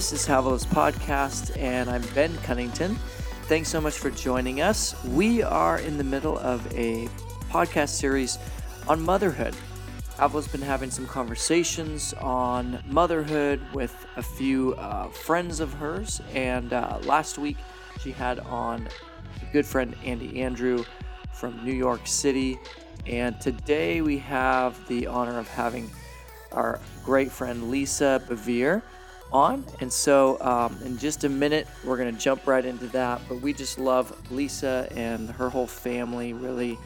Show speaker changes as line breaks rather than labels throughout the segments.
This is Havilah's podcast, and I'm Ben Cunnington. Thanks so much for joining us. We are in the middle of a podcast series on motherhood. Havilah's been having some conversations on motherhood with a few uh, friends of hers, and uh, last week she had on a good friend Andi Andrew from New York City. And today we have the honor of having our great friend Lisa Bevere on. And so, um, in just a minute, we're going to jump right into that. But we just love Lisa and her whole family, really.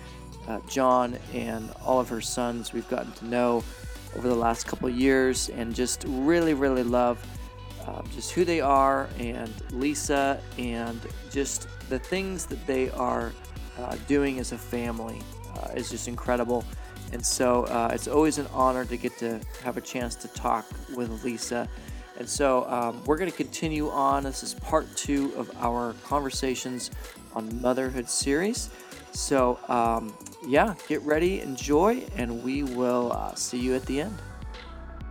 Uh, John and all of her sons, we've gotten to know over the last couple years and just really, really love uh, just who they are and Lisa and just the things that they are uh, doing as a family uh, is just incredible. And so uh, it's always an honor to get to have a chance to talk with Lisa. And so um, we're going to continue on. This is part two of our conversations on motherhood series. So, um, yeah, get ready, enjoy, and we will uh, see you at the end.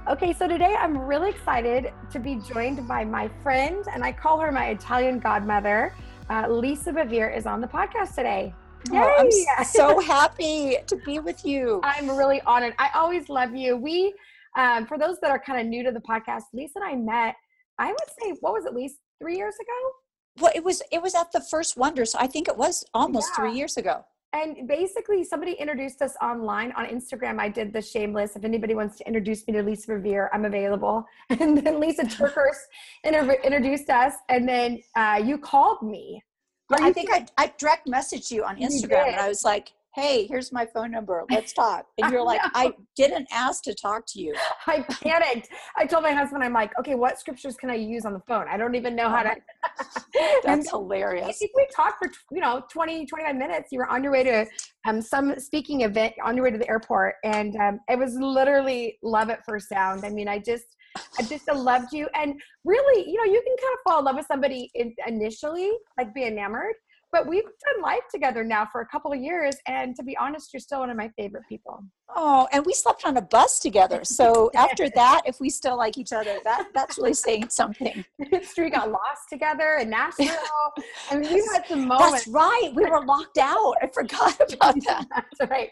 Okay, so today I'm really excited to be joined by my friend, and I call her my Italian godmother. Uh, Lisa Bevere is on the podcast today.
Oh, I'm so happy to be with you.
I'm really honored. I always love you. We, um, for those that are kind of new to the podcast, Lisa and I met. I would say, what was it, least three years ago?
Well, it was it was at the first wonder, so I think it was almost yeah. three years ago.
And basically, somebody introduced us online on Instagram. I did the shameless. If anybody wants to introduce me to Lisa Bevere, I'm available. And then Lisa TerKeurst introduced us, and then uh, you called me
I think I, I direct messaged you on Instagram and I was like, hey, here's my phone number. Let's talk. And you're like, I didn't ask to talk to you.
I panicked. I told my husband, I'm like, okay, what scriptures can I use on the phone? I don't even know how to.
That's hilarious. I
think we talked for, you know, 20, 25 minutes. You were on your way to um, some speaking event, on your way to the airport. And um, it was literally love at first sound. I mean, I just, I just loved you. And really, you know, you can kind of fall in love with somebody initially, like be enamored but we've done life together now for a couple of years and to be honest you're still one of my favorite people.
Oh and we slept on a bus together. So after that if we still like each other that that's really saying something.
We got lost together in nashville. I mean we've had some moments.
that's right. We were locked out. I forgot about that.
That's right.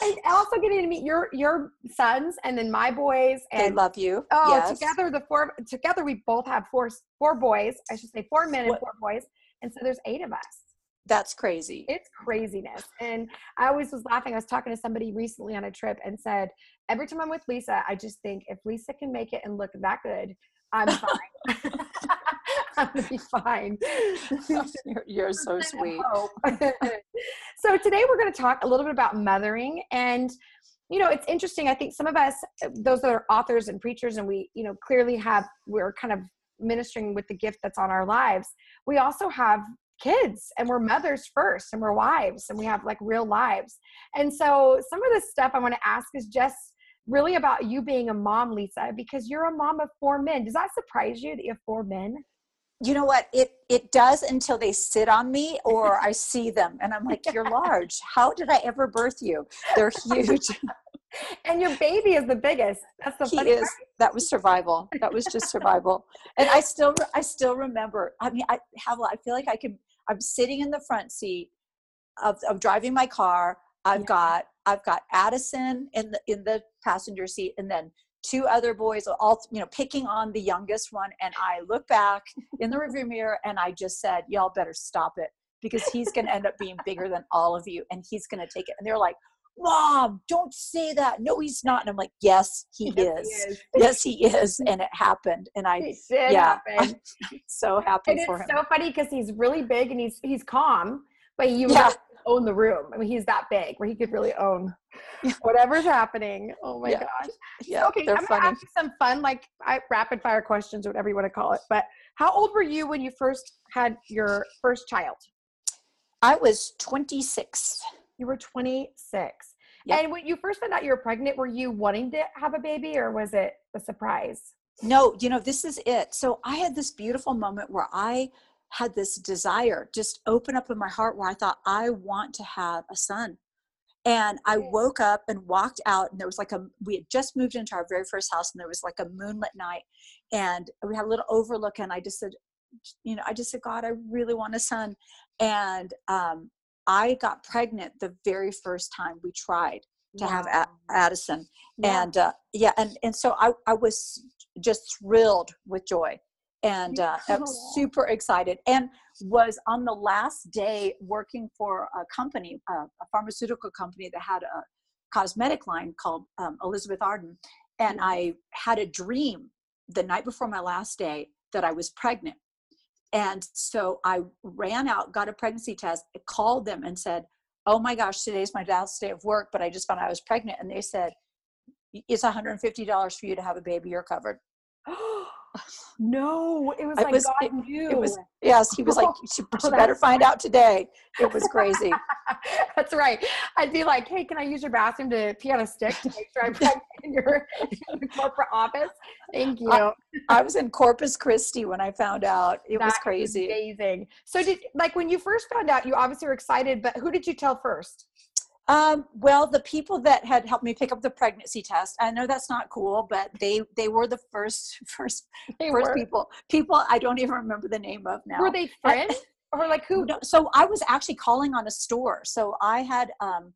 And also getting to meet your your sons and then my boys and
they love you.
Oh yes. together the four together we both have four four boys. I should say four men and four boys. And so there's eight of us
that's crazy.
It's craziness. And I always was laughing. I was talking to somebody recently on a trip and said, every time I'm with Lisa, I just think if Lisa can make it and look that good, I'm fine. I'm gonna be fine.
you're, you're so sweet.
so today we're going to talk a little bit about mothering and you know it's interesting i think some of us uh, those that are authors and preachers and we you know clearly have we're kind of ministering with the gift that's on our lives we also have kids and we're mothers first and we're wives and we have like real lives. And so some of the stuff I want to ask is just really about you being a mom, Lisa, because you're a mom of four men. Does that surprise you that you have four men?
You know what? It it does until they sit on me or I see them and I'm like, You're large. How did I ever birth you? They're huge.
and your baby is the biggest. That's the
he is. Part. That was survival. That was just survival. and I still, I still remember. I mean, I have. I feel like I can I'm sitting in the front seat of, of driving my car. I've yeah. got I've got Addison in the in the passenger seat, and then two other boys, all you know, picking on the youngest one. And I look back in the rearview mirror, and I just said, "Y'all better stop it." Because he's going to end up being bigger than all of you, and he's going to take it. And they're like, mom don't say that. No he's not. And i'm like yes he yes, is. He is. yes he is. And it happened. And i yeah I'm so happy
and
for
it's
him.
so funny because he's really big and he's he's calm but you yeah. own the room. I mean he's that big where he could really own whatever's happening. Oh my
yeah.
gosh.
Yeah okay
i'm
funny.
gonna ask you some fun like I, rapid fire questions or whatever you want to call it. But how old were you when you first had your first child?
I was 26
you were 26. Yep. And when you first found out you were pregnant, were you wanting to have a baby or was it a surprise?
No, you know, this is it. So I had this beautiful moment where I had this desire just open up in my heart where I thought, I want to have a son. And I woke up and walked out, and there was like a, we had just moved into our very first house, and there was like a moonlit night, and we had a little overlook, and I just said, you know, I just said, God, I really want a son. And um, I got pregnant the very first time we tried to wow. have a- Addison. Yeah. And uh, yeah, and, and so I, I was just thrilled with joy and uh, I'm super excited and was on the last day working for a company, uh, a pharmaceutical company that had a cosmetic line called um, Elizabeth Arden. And I had a dream the night before my last day that I was pregnant. And so I ran out, got a pregnancy test, called them and said, Oh my gosh, today's my last day of work, but I just found I was pregnant. And they said, It's $150 for you to have a baby, you're covered.
No, it was like was, God it, knew. It was
yes. He was like, she, she better find out today. It was crazy.
That's right. I'd be like, hey, can I use your bathroom to pee on a stick to make sure I'm in your in the corporate office? Thank you.
I, I, was in Corpus Christi when I found out. It that was crazy.
Amazing. So did like when you first found out, you obviously were excited, but who did you tell first?
Um, well, the people that had helped me pick up the pregnancy test, I know that's not cool, but they they were the first first they first were. people. People I don't even remember the name of now.
Were they friends or like who?
No, so I was actually calling on a store. So I had um,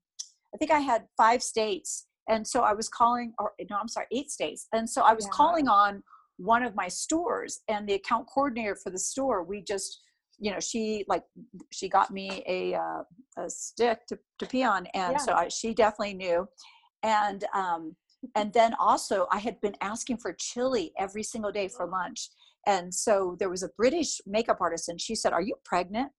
I think I had five states, and so I was calling, or no, I'm sorry, eight states, and so I was yeah. calling on one of my stores, and the account coordinator for the store. We just you know she like she got me a uh, a stick to, to pee on and yeah. so I, she definitely knew and um and then also i had been asking for chili every single day for lunch and so there was a british makeup artist and she said are you pregnant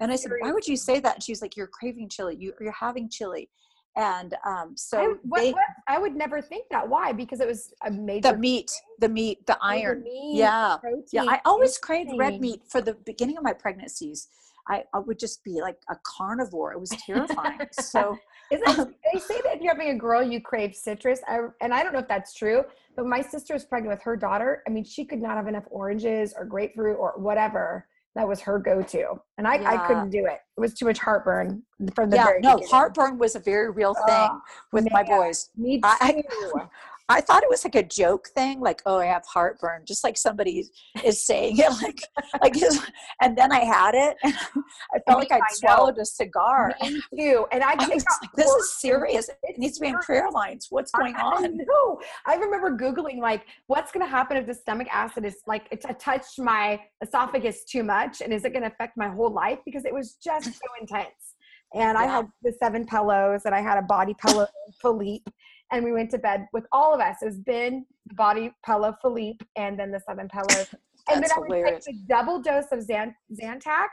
and i said why would you say that and she's like you're craving chili you, you're having chili and um, so
I, what, they, what, I would never think that. Why? Because it was a major
the meat, the meat, the iron. The meat, yeah, protein, yeah. I always craved red meat for the beginning of my pregnancies. I, I would just be like a carnivore. It was terrifying. so
is it, um, they say that if you're having a girl, you crave citrus. I, and I don't know if that's true, but my sister is pregnant with her daughter. I mean, she could not have enough oranges or grapefruit or whatever that was her go-to and i, yeah. I couldn't do it it was too much heartburn from the
yeah no beginning. heartburn was a very real thing oh, with man. my boys
me too. I,
I thought it was like a joke thing, like, oh, I have heartburn, just like somebody is saying it, like, like, and then I had it, and I felt like I'd swallowed a cigar.
Me too, and I, I
was like, this is serious. It needs to be in prayer lines. What's going on?
No, I remember googling like, what's going to happen if the stomach acid is like it uh, touched my esophagus too much, and is it going to affect my whole life? Because it was just so intense. And yeah. I had the seven pillows, and I had a body pillow, Philippe and we went to bed with all of us. It was Ben, the body pillow, Philippe, and then the seven pillows. and then I would hilarious. take a double dose of Zan- Zantac,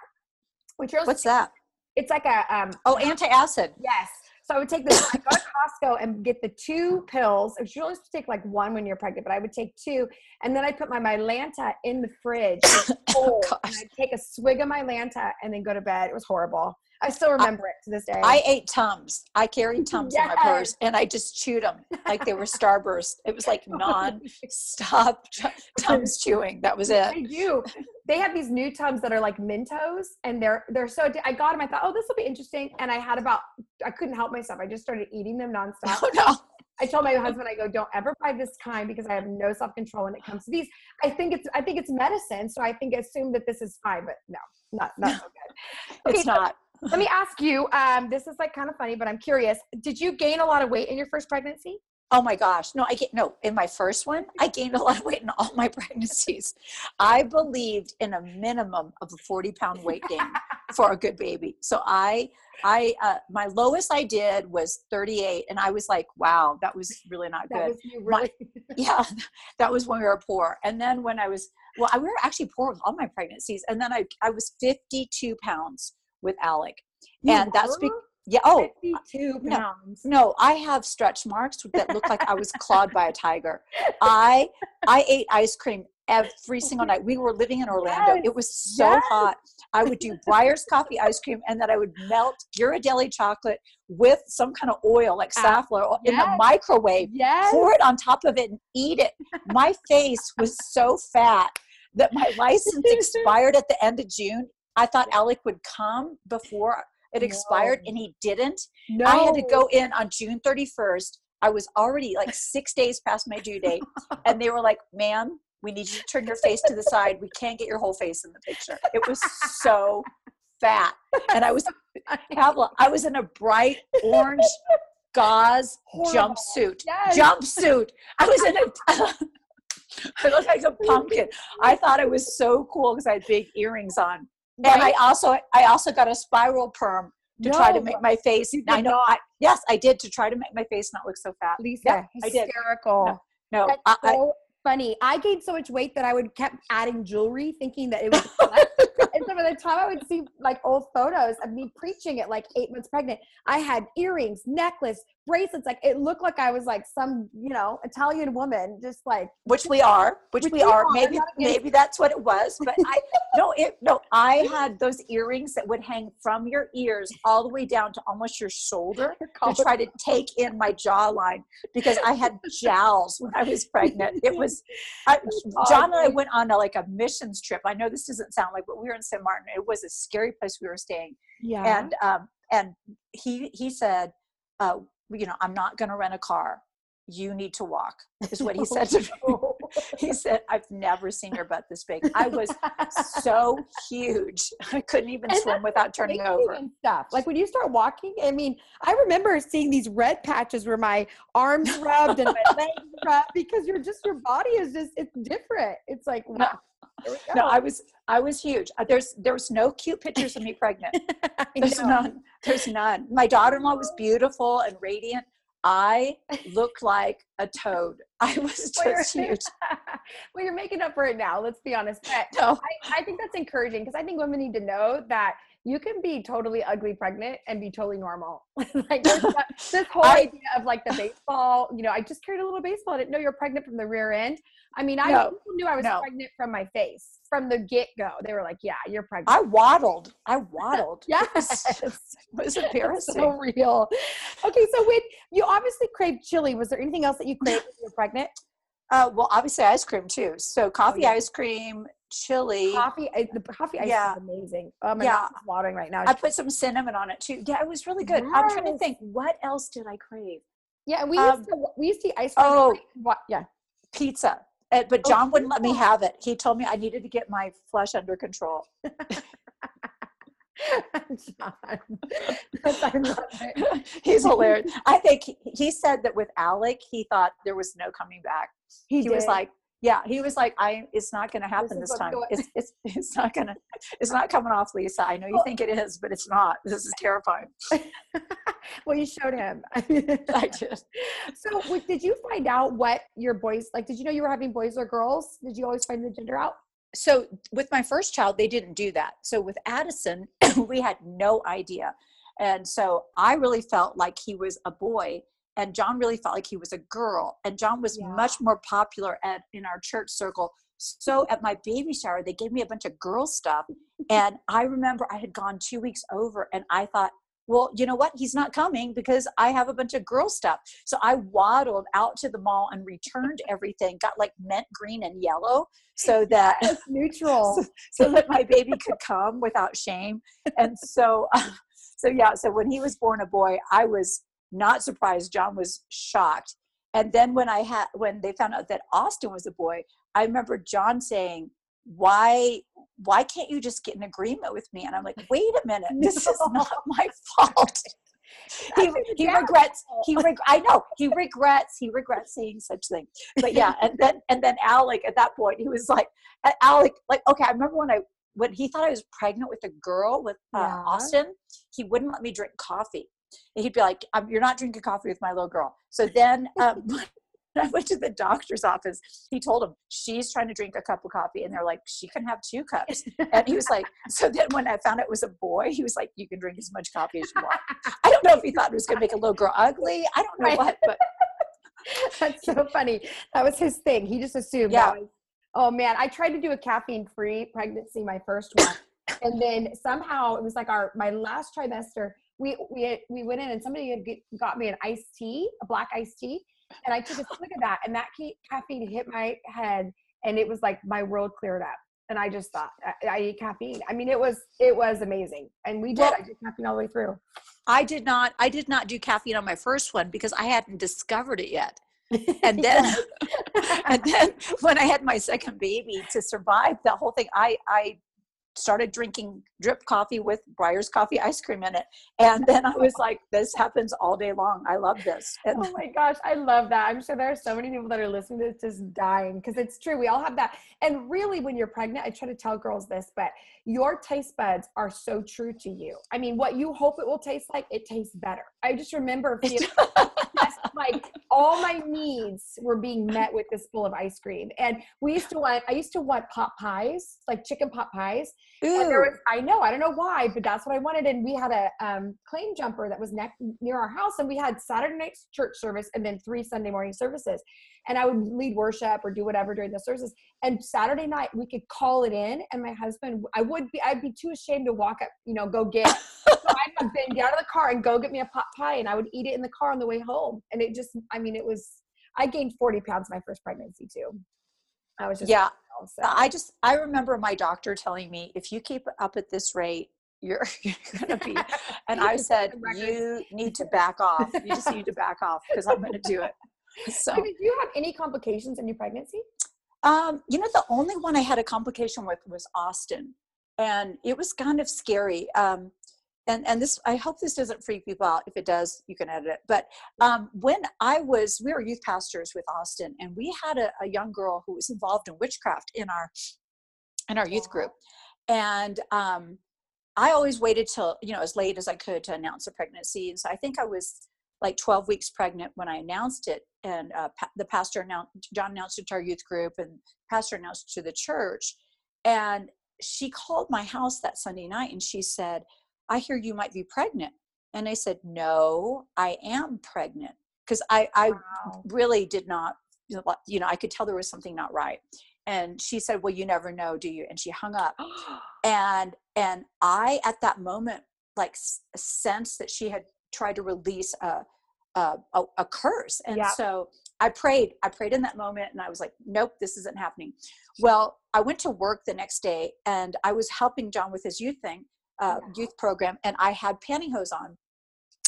which are
what's that?
It's like a um,
oh antacid.
Yes. So I would take this. I go to Costco and get the two pills. You're only supposed to take like one when you're pregnant, but I would take two, and then I put my Mylanta in the fridge. oh, and I'd take a swig of Mylanta and then go to bed. It was horrible. I still remember I, it to this day.
I ate Tums. I carried Tums yes. in my purse and I just chewed them like they were Starburst. It was like oh non-stop Tums chewing. That was it.
I do. They have these new Tums that are like Mentos and they're they're so I got them. I thought, oh, this will be interesting. And I had about I couldn't help myself. I just started eating them nonstop. Oh no. I told my husband, I go, don't ever buy this kind because I have no self control when it comes to these. I think it's I think it's medicine, so I think assume that this is fine, but no, not not so good.
Okay, it's not.
Let me ask you. Um, this is like kind of funny, but I'm curious. Did you gain a lot of weight in your first pregnancy?
Oh my gosh. No, I get no, in my first one, I gained a lot of weight in all my pregnancies. I believed in a minimum of a 40 pound weight gain for a good baby. So I I uh, my lowest I did was 38, and I was like, wow, that was really not that good.
really- my,
yeah, that was when we were poor. And then when I was well, I, we were actually poor with all my pregnancies, and then I I was 52 pounds with Alec,
you
and that's because yeah. Oh,
52 pounds.
No, no, I have stretch marks that look like I was clawed by a tiger. I I ate ice cream every single night. We were living in Orlando. Yes, it was so yes. hot. I would do Breyers coffee ice cream and then I would melt Ghirardelli chocolate with some kind of oil like safflower yes. in the microwave,
yes.
pour it on top of it and eat it. My face was so fat that my license expired at the end of June. I thought Alec would come before it expired
No.
and he didn't.
No.
I had to go in on June 31st. I was already like six days past my due date. And they were like, ma'am, we need you to turn your face to the side. We can't get your whole face in the picture. It was so fat. And I was, Pavla, I was in a bright orange gauze
Horrible.
jumpsuit.
Yes.
Jumpsuit. I was in a, I looked like a pumpkin. I thought it was so cool because I had big earrings on. And I also, I also got a spiral perm to try to make my face. I know. I, yes, I did to try to make my face not look so fat.
Lisa,
Yeah, I did.
hysterical.
No,
That's
I, I,
so funny. I gained so much weight that I would kept adding jewelry, thinking that it was. and so by the time I would see like old photos of me preaching at like eight months pregnant, I had earrings, necklace, bracelets. Like it looked like I was like some you know Italian woman, just like
which we are, which,
Which
we
we
are.
are,
Maybe, maybe that's what it was. But I, no, it, no, I had those earrings that would hang from your ears all the way down to almost your shoulder to try to take in my jawline because I had jowls when I was pregnant. It was, I, John and I went on a, like a missions trip. I know this doesn't sound like, but we were in San Martin. It was a scary place we were staying,
yeah.
and um, and he he said, uh, you know, I'm not going to rent a car. You need to walk. Is what he oh, said to me. He said, I've never seen your butt this big. I was so huge. I couldn't even
And
swim without turning over.
and stuff. Like when you start walking, I mean, I remember seeing these red patches where my arms rubbed and my legs rubbed because you're just your body is just it's different. It's like wow.
No. I was I was huge. Uh, There's there was no cute pictures of me pregnant. There's none. There's none. My daughter-in-law was beautiful and radiant. I looked like a toad. I was
Well,
just huge.
well, you're making up for it now. Let's be honest. But
No,
I, I think that's encouraging because I think women need to know that you can be totally ugly pregnant and be totally normal. like that- this whole
I-
idea of like the baseball, you know, I just carried a little baseball. I didn't know you're pregnant from the rear end. I mean, I
No,
knew I was
no.
pregnant from my face from the get go. They were like, "Yeah, you're pregnant."
I waddled. I waddled.
yes,
It was embarrassing.
so real. Okay, so when you obviously craved chili, was there anything else that you craved when you were pregnant?
Uh, well, obviously ice cream too. So coffee,
yeah.
ice cream, chili.
Coffee, I- the coffee ice
Yeah.
is amazing. Oh my
Yeah.
mouth is watering right now.
I put some cinnamon on it too. Yeah, it was really good. I'm trying to think, what else did I crave?
yeah, we
um,
used to we used to eat ice cream.
oh.
What? Yeah.
Pizza. Uh, but
Oh,
John wouldn't let me have it. He told me I needed to get my flesh under control. He's hilarious. I think he, he said that with Alec, he thought there was no coming back. He, was like, yeah, he was like, I, it's not going to happen
is
this time. It's, it's, it's not going to, it's not coming off, Lisa. I know you think it is, but it's not. This is terrifying.
well, you showed him.
I did.
so, did you find out what your boys like? Did you know you were having boys or girls? Did you always find the gender out?
so with my first child they didn't do that so with addison we had no idea and so i really felt like he was a boy and john really felt like he was a girl and john was
Yeah.
much more popular at in our church circle so at my baby shower they gave me a bunch of girl stuff and i remember i had gone two weeks over and i thought well you know what he's not coming because i have a bunch of girl stuff so i waddled out to the mall and returned everything got like mint green and yellow so that
neutral.
so that my baby could come without shame. And so, so yeah, so when he was born a boy, I was not surprised. John was shocked. And then when I had, when they found out that Austin was a boy, I remember John saying, why, why can't you just get an agreement with me? And I'm like, wait a minute, this is not my fault. he, he regrets he reg- i know he regrets he regrets saying such thing but yeah and then and then alec at that point he was like alec like okay i remember when i when he thought i was pregnant with a girl with uh,
Yeah.
austin he wouldn't let me drink coffee and he'd be like you're not drinking coffee with my little girl so then um, when I went to the doctor's office. He told him she's trying to drink a cup of coffee, and they're like, she can have two cups. And he was like, so then when I found out it was a boy, he was like, you can drink as much coffee as you want. I don't know if he thought it was going to make a little girl ugly. I don't know
Right.
what, but
That's so funny. That was his thing. He just assumed.
Yeah.
That was, oh man, I tried to do a caffeine-free pregnancy, my first one, and then somehow it was like our my last trimester. We we we went in and somebody had got me an iced tea, a black iced tea, and I took a sip of that, and that caffeine hit my head, and it was like my world cleared up. and I just thought I, I eat caffeine. I mean, it was it was amazing, and we did.
Well-
I did caffeine all the way through.
I did not. I did not do caffeine on my first one because I hadn't discovered it yet. And then, and then when I had my second baby to survive the whole thing, I I started drinking drip coffee with Breyer's coffee ice cream in it, and then I was like, "This happens all day long. I love this." And
oh my gosh, I love that. I'm sure there are so many people that are listening to this just dying because it's true. We all have that. And really, when you're pregnant, I try to tell girls this, but your taste buds are so true to you. I mean, what you hope it will taste like, it tastes better. I just remember feeling like all my needs were being met with this bowl of ice cream. And we used to want, I used to want pot pies, like chicken pot pies. And there was, I know, I don't know why, but that's what I wanted. And we had a um, claim jumper that was next near our house, and we had Saturday night church service and then three Sunday morning services. And I would lead worship or do whatever during the services. And Saturday night we could call it in, and my husband, I would be, I'd be too ashamed to walk up, you know, go get. so I'd have been get out of the car and go get me a pot pie, and I would eat it in the car on the way home. And it just, I mean, it was. I gained forty pounds my first pregnancy too. I was just
yeah,
so.
I just I remember my doctor telling me if you keep up at this rate, you're you're gonna be. And I said, you need to back off. You just need to back off because I'm going to do it. So,
Did you have any complications in your pregnancy?
um, you know, the only one I had a complication with was Austin, and it was kind of scary. Um, and and this, I hope this doesn't freak people out. If it does, you can edit it. But um, when I was, we were youth pastors with Austin, and we had a, a young girl who was involved in witchcraft in our in our youth group, and um, I always waited till you know as late as I could to announce a pregnancy, and so I think I was like 12 weeks pregnant when I announced it, and uh, pa- the pastor announced John announced it to our youth group, and pastor announced it to the church, and she called my house that Sunday night, and she said, "I hear you might be pregnant," and I said, "No, I am pregnant," because I I
Wow.
really did not you know, i could tell there was something not right. And she said well you never know do you? And she hung up. And and i at that moment like s- sensed that she had tried to release a a, a, a curse. And so i prayed i prayed in that moment and i was like nope this isn't happening. Well i went to work the next day and i was helping john with his youth thing uh,
Yeah.
youth program and i had pantyhose on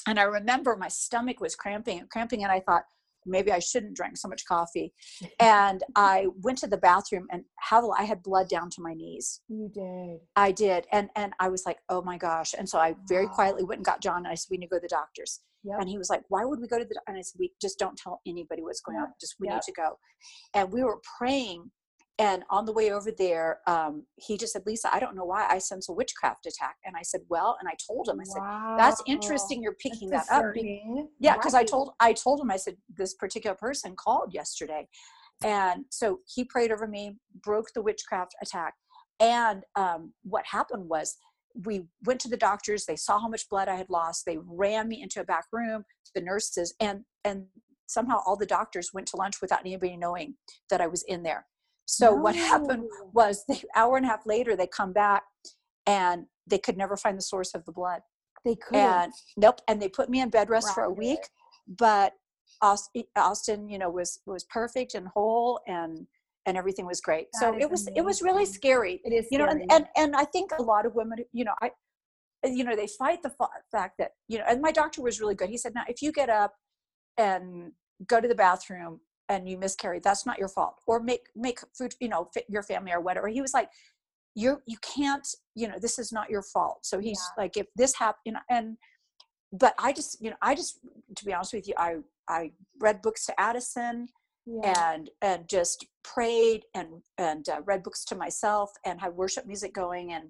and i remember my stomach was cramping and cramping and i thought maybe i shouldn't drink so much coffee and i went to the bathroom and how i had blood down to my knees
You did.
I did, and and I was like, oh my gosh! And so I very
Wow.
quietly went and got John, and I said, we need to go to the doctors.
Yep.
And he was like, why would we go to the? doc-" And I said, we just don't tell anybody what's going on. Just we
Yep.
need to go. And we were praying, and on the way over there, um, he just said, Lisa, I don't know why I sense a witchcraft attack. And I said, well, and I told him, I said, that's interesting. You're picking
That's
that up. yeah because i told i told him i said this particular person called yesterday and so he prayed over me broke the witchcraft attack and um, what happened was we went to the doctors they saw how much blood i had lost they ran me into a back room the nurses and and somehow all the doctors went to lunch without anybody knowing that i was in there so what happened was the hour and a half later they come back and they could never find the source of the blood.
They could.
and nope and they put me in bed rest for a week but austin you know was was perfect and whole and and everything was great. So it was it was really scary
It is
you know and,
scary.
and and i think a lot of women you know i you know they fight the fact that you know and my doctor was really good. He said now if you get up and go to the bathroom and you miscarry that's not your fault or make make food you know fit your family or whatever. He was like you're you can't you know this is not your fault. So he's like if this happened you know, and but i just you know i just to be honest with you i i read books to addison
yeah.
and and just prayed and and uh, read books to myself and had worship music going and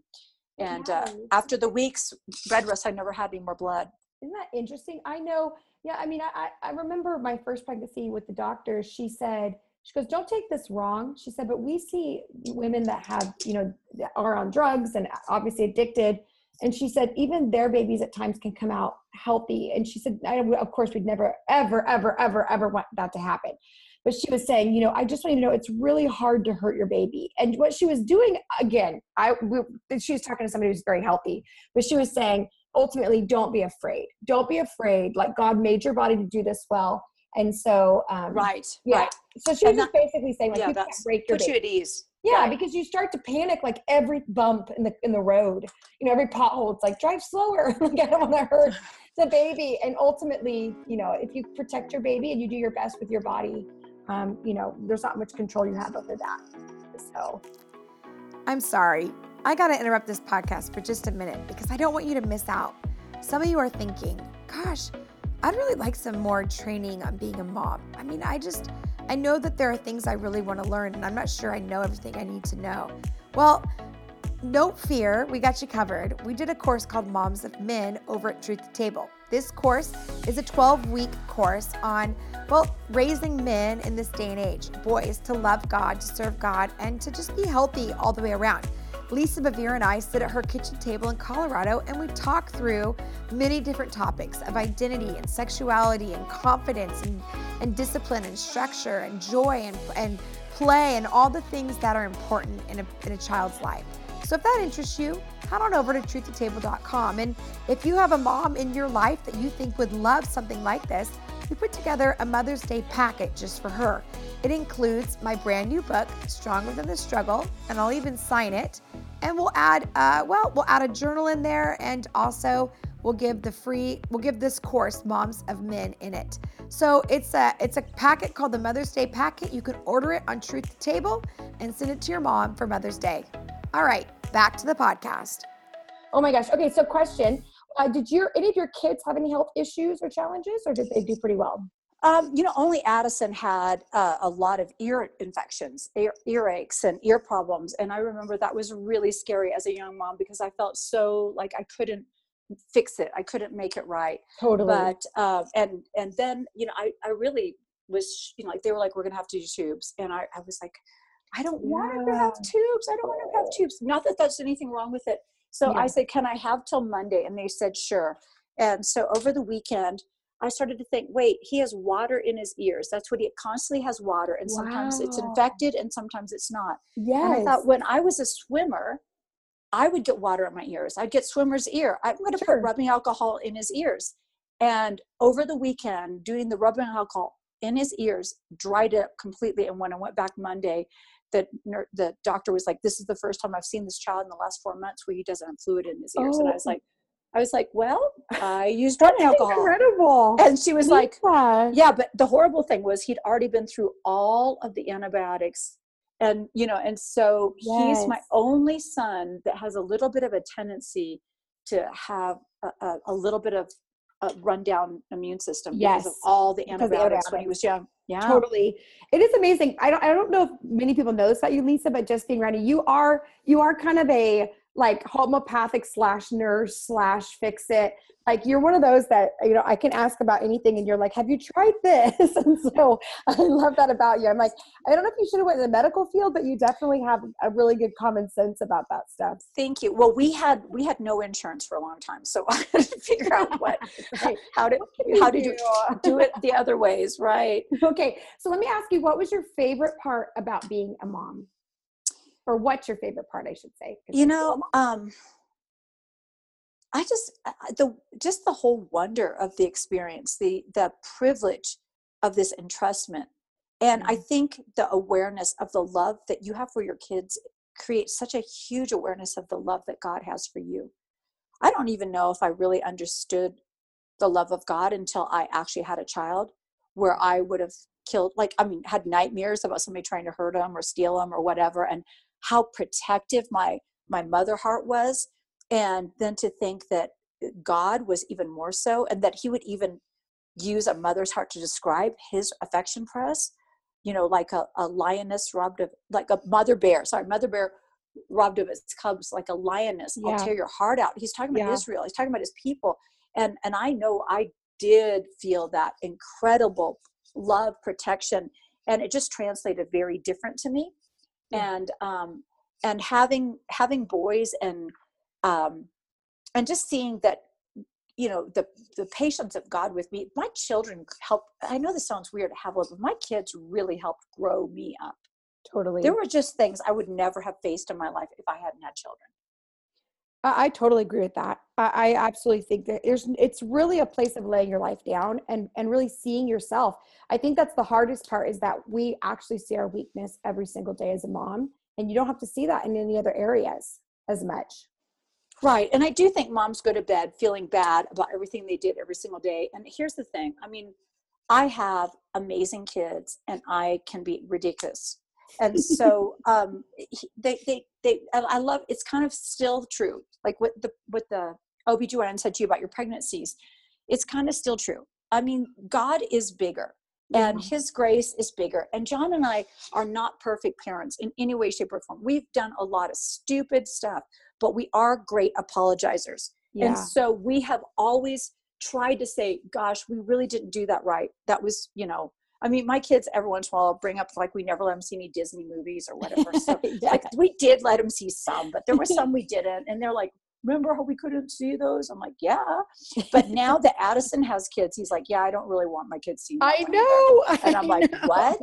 and uh, after the weeks bed rest i never had any more blood
Isn't that interesting? I know. Yeah, I mean, I, I remember my first pregnancy with the doctor. She said, she goes, "Don't take this wrong." She said, "But we see women that have, you know, that are on drugs and uh, obviously addicted." And she said, even their babies at times can come out healthy. And she said, I, of course, we'd never, ever, ever, ever, ever want that to happen. But she was saying, you know, I just want you to know it's really hard to hurt your baby. And what she was doing, again, I we, she was talking to somebody who's very healthy, but she was saying, ultimately don't be afraid don't be afraid like god made your body to do this well and so um
right
yeah
right
so she was
And
just basically saying like
yeah,
you can't break your
put you at ease
Yeah,
Right.
because you start to panic like every bump in the in the road, you know, every pothole. It's like drive slower. like I don't want to hurt the baby. And ultimately, you know, if you protect your baby and you do your best with your body, um, you know, there's not much control you have over that. So
I'm sorry. I got to interrupt this podcast for just a minute because I don't want you to miss out. Some of you are thinking, gosh, I'd really like some more training on being a mom. I mean, I just, I know that there are things I really want to learn, and I'm not sure I know everything I need to know. Well, no fear, we got you covered. We did a course called Moms of Men over at Truth Table. This course is a 12 week course on, well, raising men in this day and age, boys to love God, to serve God, and to just be healthy all the way around. Lisa Bevere and I sit at her kitchen table in Colorado and we talk through many different topics of identity and sexuality and confidence and, and discipline and structure and joy and, and play and all the things that are important in a, in a child's life. So if that interests you, head on over to truthtotable.com. And if you have a mom in your life that you think would love something like this, we put together a Mother's Day packet just for her. It includes my brand new book, Stronger Than the Struggle, and I'll even sign it. And we'll add, uh, well, we'll add a journal in there, and also we'll give the free, we'll give this course, Moms of Men, in it. So it's a it's a packet called the Mother's Day packet. You can order it on Truth Table and send it to your mom for Mother's Day. All right, back to the podcast.
Oh my gosh. Okay, so question: uh, Did your any of your kids have any health issues or challenges, or did they do pretty well?
Um, you know, only Addison had uh, a lot of ear infections, ear, earaches, and ear problems. And I remember that was really scary as a young mom because I felt so like I couldn't fix it. I couldn't make it right.
Totally.
But uh, and and then you know, I I really was you know like they were like we're gonna have to do tubes, and I I was like, I don't want to have tubes. I don't want to have tubes. Not that there's anything wrong with it. So
Yeah.
I said, can I have till Monday? And they said sure. And so over the weekend. I started to think, wait, he has water in his ears. That's what he constantly has water, and sometimes it's infected and sometimes it's not.
yes.
And I thought when I was a swimmer, I would get water in my ears. I'd get swimmer's ear. I'm going to
Sure.
put rubbing alcohol in his ears. And over the weekend, doing the rubbing alcohol in his ears dried it up completely. And when I went back Monday, the ner- the doctor was like, "This is the first time I've seen this child in the last four months where he doesn't have fluid in his ears." And I was
Oh.
like, "I was like, well, I used
That's
alcohol."
incredible.
And she was like, yeah but the horrible thing was he'd already been through all of the antibiotics and you know and so he's my only son that has a little bit of a tendency to have a, a, a little bit of a rundown immune system because of all the antibiotics when he was young yeah.
Totally. It is amazing. I don't i don't know if many people know this about you lisa but just being you you are you are kind of a like homeopathic slash nurse slash fix it. Like you're one of those that you know i can ask about anything and you're like have you tried this? And so i love that about you. I'm like i don't know if you should have went in the medical field but you definitely have a really good common sense about that stuff.
Thank you. Well we had we had no insurance for a long time so i had to figure out what
Right.
how to how to do?
do
it the other ways right.
Okay so let me ask you what was your favorite part about being a mom or what's your favorite part i should say
you
you're still a
know um i just the just the whole wonder of the experience the the privilege of this entrustment and i think the awareness of the love that you have for your kids creates such a huge awareness of the love that god has for you. I don't even know if i really understood the love of god until i actually had a child where i would have killed like i mean had nightmares about somebody trying to hurt him or steal him or whatever and how protective my my mother heart was and then to think that god was even more so and that he would even use a mother's heart to describe his affection for us you know like a, a lioness robbed of like a mother bear sorry mother bear robbed of its cubs like a lioness.
Yeah.
i'll tear your heart out. He's talking about
Yeah.
israel. He's talking about his people. And and i know i did feel that incredible love protection and it just translated very different to me
Yeah.
and um and having having boys and um and just seeing that you know the the patience of god with me my children help i know this sounds weird to have but my kids really helped grow me up.
Totally.
There were just things i would never have faced in my life if i hadn't had children
I, I totally agree with that. I, I absolutely think that there's it's really a place of laying your life down and and really seeing yourself. I think that's the hardest part is that we actually see our weakness every single day as a mom and you don't have to see that in any other areas as much
Right. And I do think moms go to bed feeling bad about everything they did every single day. And here's the thing I mean, I have amazing kids and I can be ridiculous. And so um, they, they, they, I love, it's kind of still true. Like what the, what the OBGYN said to you about your pregnancies, it's kind of still true. I mean, God is bigger and his grace is bigger. And John and I are not perfect parents in any way, shape, or form. We've done a lot of stupid stuff but we are great apologizers. Yeah. And so we have always tried to say, gosh, we really didn't do that right. That was, you know, I mean, my kids every once in a while bring up like we never let them see any Disney movies or whatever. So yeah. like we did let them see some, but there were some we didn't, and they're like, "Remember how we couldn't see those?" I'm like, "Yeah," but now that Addison has kids, he's like, "Yeah, I don't really want my kids seeing."
I know,
and I'm
I
like,
know.
"What?"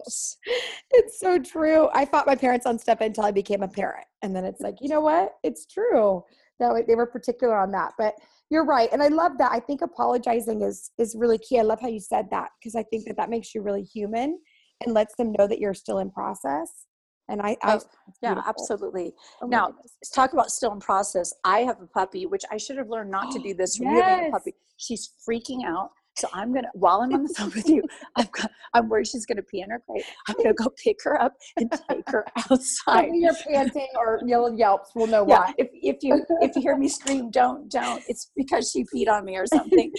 It's so true. I fought my parents on stuff until I became a parent, and then it's like, you know what? It's true. That they were particular on that, but you're right, and I love that. I think apologizing is is really key. I love how you said that because I think that that makes you really human and lets them know that you're still in process. And I, I
Oh, yeah, absolutely.
Oh
Now,
goodness.
let's talk about still in process. I have a puppy, which I should have learned not to do this from you being a puppy. She's freaking out. So I'm gonna while I'm on the phone with you, I've got I'm worried she's gonna pee in her crate. I'm gonna go pick her up and take her outside.
Whether you're panting or yelling yelps, we'll know
Yeah,
why.
if if you if you hear me scream, don't don't. It's because she peed on me or something.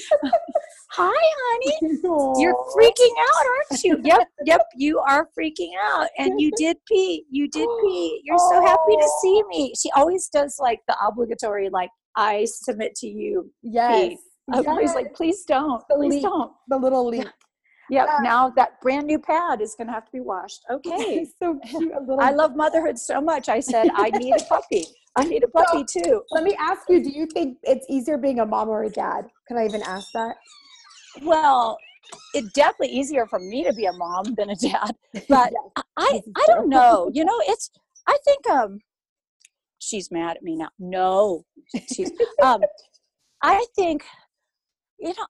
Hi, honey. You're freaking out, aren't you? Yep, yep, you are freaking out. And you did pee. You did pee. You're so happy to see me. She always does like the obligatory, like, I submit to you.
Yes.
I'm always like, please don't.
The
Please don't.
the little leak.
Yep,
Yeah.
now that brand new pad is going to have to be washed. Okay.
So cute. A little
I love motherhood so much. I said, I need a puppy. I need a puppy too.
Let me ask you, do you think it's easier being a mom or a dad? Can I even ask that?
Well, it's definitely easier for me to be a mom than a dad. But I, I, I don't know. You know, it's. I think um, she's mad at me now. No, she's. Um, I think, you know,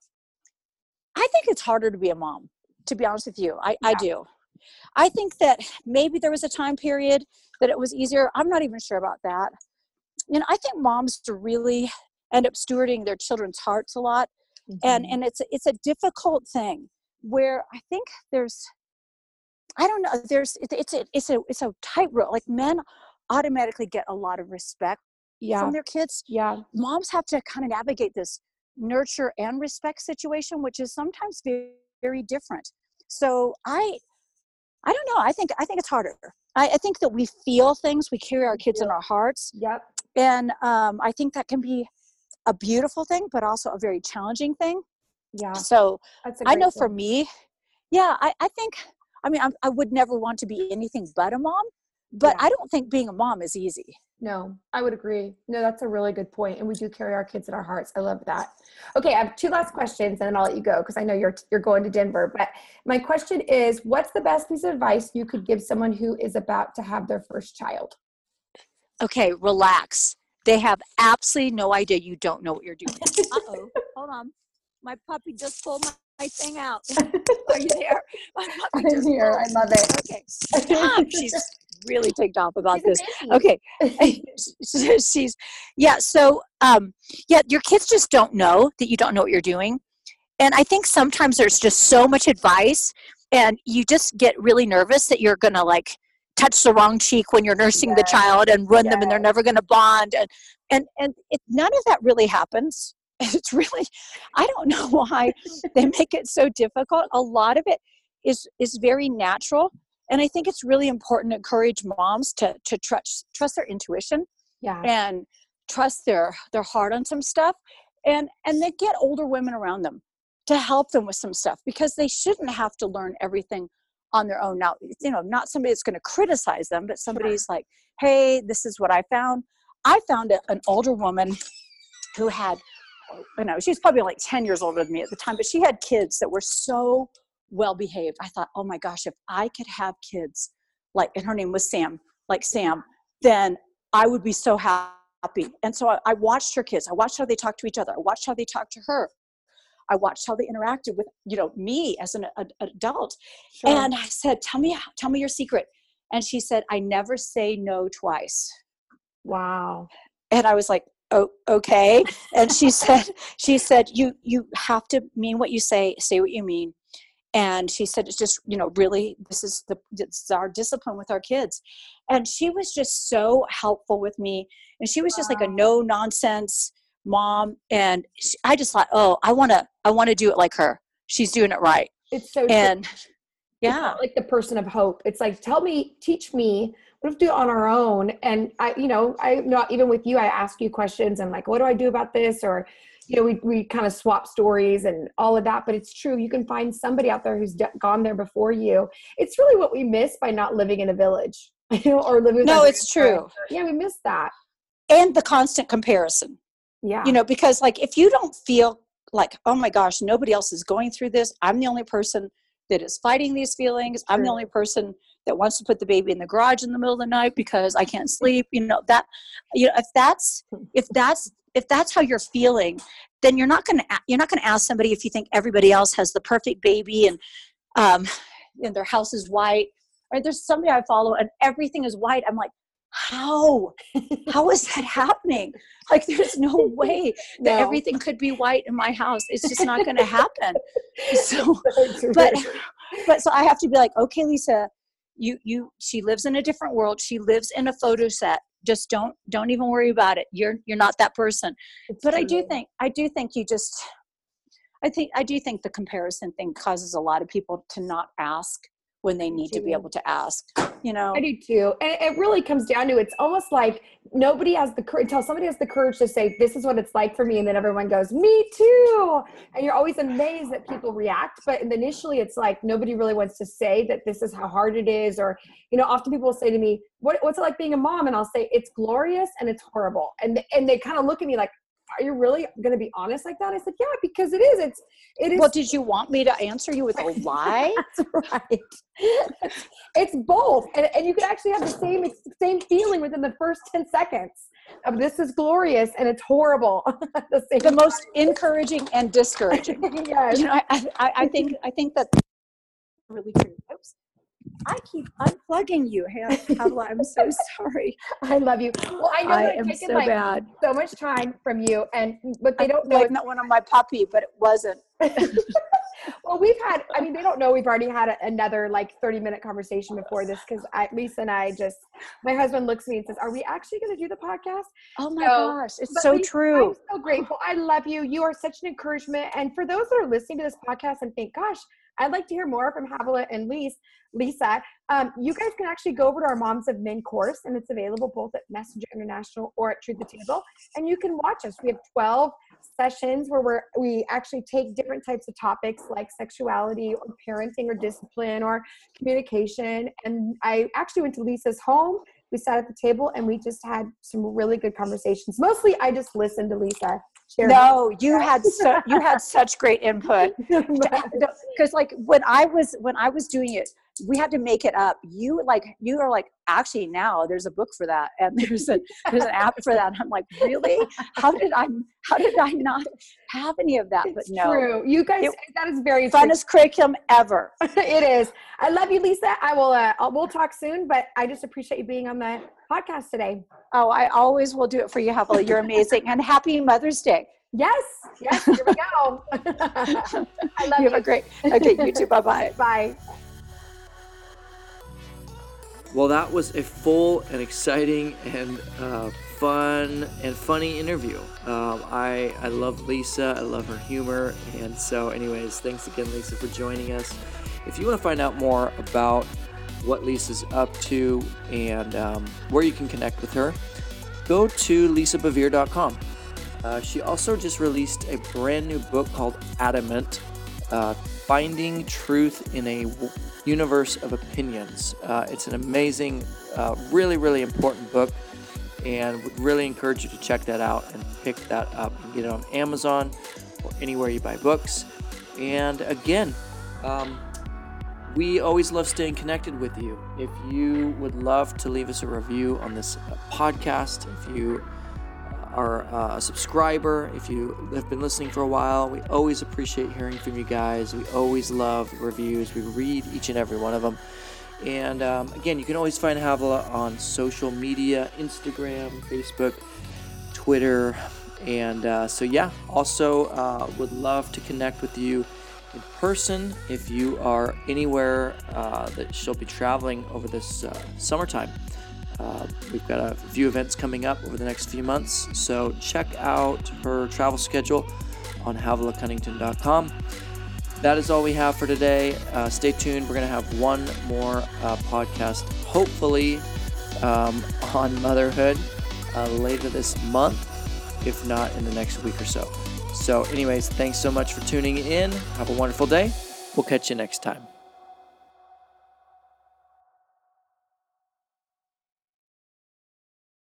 I think it's harder to be a mom. To be honest with you, I, I do. I think that maybe there was a time period that it was easier. I'm not even sure about that. You know, I think moms to really end up stewarding their children's hearts a lot and
Mhm.
and it's it's a difficult thing where i think there's i don't know there's it, it's a it's a it's a tightrope like men automatically get a lot of respect
yeah,
from their kids
yeah,
moms have to kind of navigate this nurture and respect situation which is sometimes very, very different so i i don't know i think i think it's harder I, I think that we feel things we carry our kids in our hearts
yep.
and um, i think that can be a beautiful thing but also a very challenging thing
Yeah,
so I know for me, yeah, I, I think, I mean, I, I would never want to be anything but a mom, but
Yeah.
I don't think being a mom is easy.
No, I would agree. No, that's a really good point, and we do carry our kids in our hearts. I love that. Okay, I have two last questions, and then I'll let you go because I know you're you're going to Denver. But my question is, what's the best piece of advice you could give someone who is about to have their first child?
Okay, relax. They have absolutely no idea you don't know what you're doing. uh oh, hold on. My puppy just pulled my, my thing out. Are you there?
I'm here. I love it.
Okay, stop. She's really ticked off about this. Okay. she's yeah so um yeah your kids just don't know that you don't know what you're doing. And i think sometimes there's just so much advice and you just get really nervous that you're gonna like touch the wrong cheek when you're nursing the child and run them and they're never gonna bond and and and it, none of that really happens. It's really i don't know why they make it so difficult. A lot of it is is very natural and i think it's really important to encourage moms to to trust trust their intuition
Yeah,
and trust their their heart on some stuff. And and they get older women around them to help them with some stuff because they shouldn't have to learn everything on their own. Now you know not somebody that's going to criticize them but somebody's like hey this is what i found. I found a, an older woman who had oh, you know she was probably like 10 years older than me at the time but she had kids that were so well behaved i thought oh my gosh if i could have kids like and her name was sam like sam then I would be so happy. And so I, I watched her kids. I watched how they talked to each other. I watched how they talked to her. I watched how they interacted with, you know, me as an a, adult.
sure.
And I said, "Tell me, tell me your secret." and she said, I never say no twice.
Wow.
And I was like, oh, okay. And she said, she said, you, you have to mean what you say, say what you mean. And she said, it's just, you know, really, this is the, this is our discipline with our kids. And she was just so helpful with me. And she was just like a no nonsense mom. And she, I just thought, oh, I want to, I want to do it like her. She's doing it right.
It's so
And
it's
yeah,
like the person of hope. It's like, tell me, teach me. What if we do it on our own? And I, you know, I not even with you, I ask you questions and like, what do I do about this? Or, you know, we we kind of swap stories and all of that. But it's true. You can find somebody out there who's d- gone there before you. It's really what we miss by not living in a village, you know, or living.
No, it's true.
Yeah, we miss that.
And the constant comparison.
Yeah.
you know because like if you don't feel like oh my gosh nobody else is going through this i'm the only person that is fighting these feelings i'm the only person that wants to put the baby in the garage in the middle of the night because i can't sleep you know that you know if that's hmm. if that's if that's how you're feeling then you're not going to you're not going to ask somebody if you think everybody else has the perfect baby and um and their house is white. Or there's somebody i follow and everything is white. I'm like how? How is that happening? Like there's no way that
No.
everything could be white in my house. It's just not going to happen. So
So
but but so i have to be like okay lisa you you she lives in a different world. She lives in a photo set just don't don't even worry about it. You're you're not that person.
It's
but i do think i do think you just i think i do think the comparison thing causes a lot of people to not ask when they need to be able to ask you know
I do too. And it really comes down to it's almost like nobody has the courage until somebody has the courage to say, This is what it's like for me. And then everyone goes, Me too. And you're always amazed that people react. But initially, it's like nobody really wants to say that this is how hard it is. Or, you know, often people will say to me, what, What's it like being a mom? And I'll say, It's glorious and it's horrible. And, and they kind of look at me like, Are you really going to be honest like that? I said, Yeah, because it is. It's, it is.
well did you want me to answer you with a lie
That's right. It's both, and, and you can actually have the same same feeling within the first ten seconds of this is glorious and it's horrible. the same
the most encouraging and discouraging
yes.
you know, I, I, I think I think that really true. Oops. I keep unplugging you, Han- I'm so sorry.
I love you. Well, I know
I am
I've taken
so
like
bad.
so much time from you, and but they don't know
like not one of my puppy, but it wasn't.
well, we've had, I mean, they don't know we've already had a, another like 30 minute conversation before this because Lisa and I just, my husband looks at me and says, Are we actually going to do the podcast?
Oh my
So,
gosh, it's so
Lisa,
true.
I'm so grateful. I love you. You are such an encouragement. And for those that are listening to this podcast and think, Gosh, I'd like to hear more from Havilah and Lisa. Lisa, um, you guys can actually go over to our Moms of Men course, and it's available both at Messenger International or at Truth to Table. And you can watch us. We have 12 sessions where we're, we actually take different types of topics like sexuality or parenting or discipline or communication. And I actually went to Lisa's home. We sat at the table and we just had some really good conversations. Mostly, I just listened to Lisa. Share
No, you had so you had such great input. Because like when I was when I was doing it, we had to make it up. You like you are like actually now there's a book for that and there's a there's an app for that. And I'm like really? How did I how did I not have any of that? But no,
true. You guys,
It-
that is very
funnest curriculum ever.
it is. I love you, Lisa. I will. Uh, we'll talk soon, but I just appreciate you being on the podcast today.
Oh, I always will do it for you, Havilah. You're amazing. And happy Mother's Day.
Yes, yes. Here we go. I love
You
you.
have a great okay, you too. Bye bye.
Well, that was a full and exciting and uh, fun and funny interview. Um, I I love Lisa. I love her humor. And so, anyways, thanks again, Lisa, for joining us. If you want to find out more about what Lisa's up to and um, where you can connect with her, go to lisabevere.com. Uh, she also just released a brand new book called Adamant uh, Finding Truth in a Universe of Opinions. Uh, it's an amazing, uh, really, really important book, and would really encourage you to check that out and pick that up. You can get it on Amazon or anywhere you buy books. And again, um, we always love staying connected with you. If you would love to leave us a review on this uh, podcast, if you are uh, a subscriber, if you have been listening for a while, we always appreciate hearing from you guys. We always love reviews. We read each and every one of them. And um, again, you can always find Havilah on social media Instagram, Facebook, Twitter. And uh, so, yeah, also uh, would love to connect with you in person if you are anywhere uh, that she'll be traveling over this uh, summertime. Uh, we've got a few events coming up over the next few months, so check out her travel schedule on havilahcunnington.com. That is all we have for today. Uh, stay tuned. We're going to have one more uh, podcast, hopefully um, on motherhood uh, later this month, if not in the next week or so. So, anyways, thanks so much for tuning in. Have a wonderful day. We'll catch you next time.